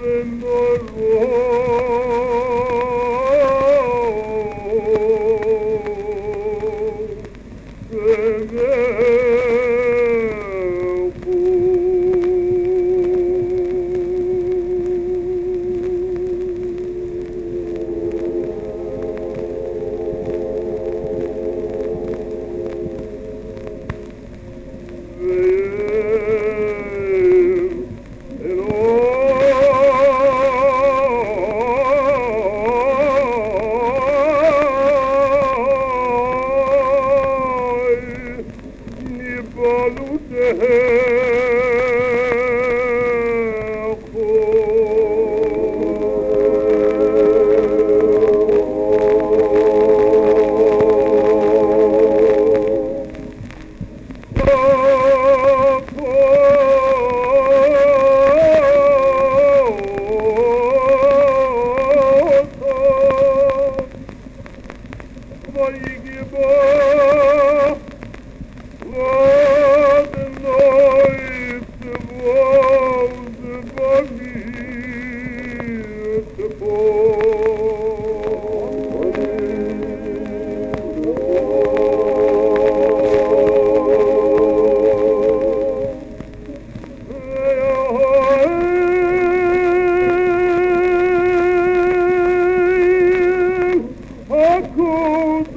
Amen. Why you boy. Oh,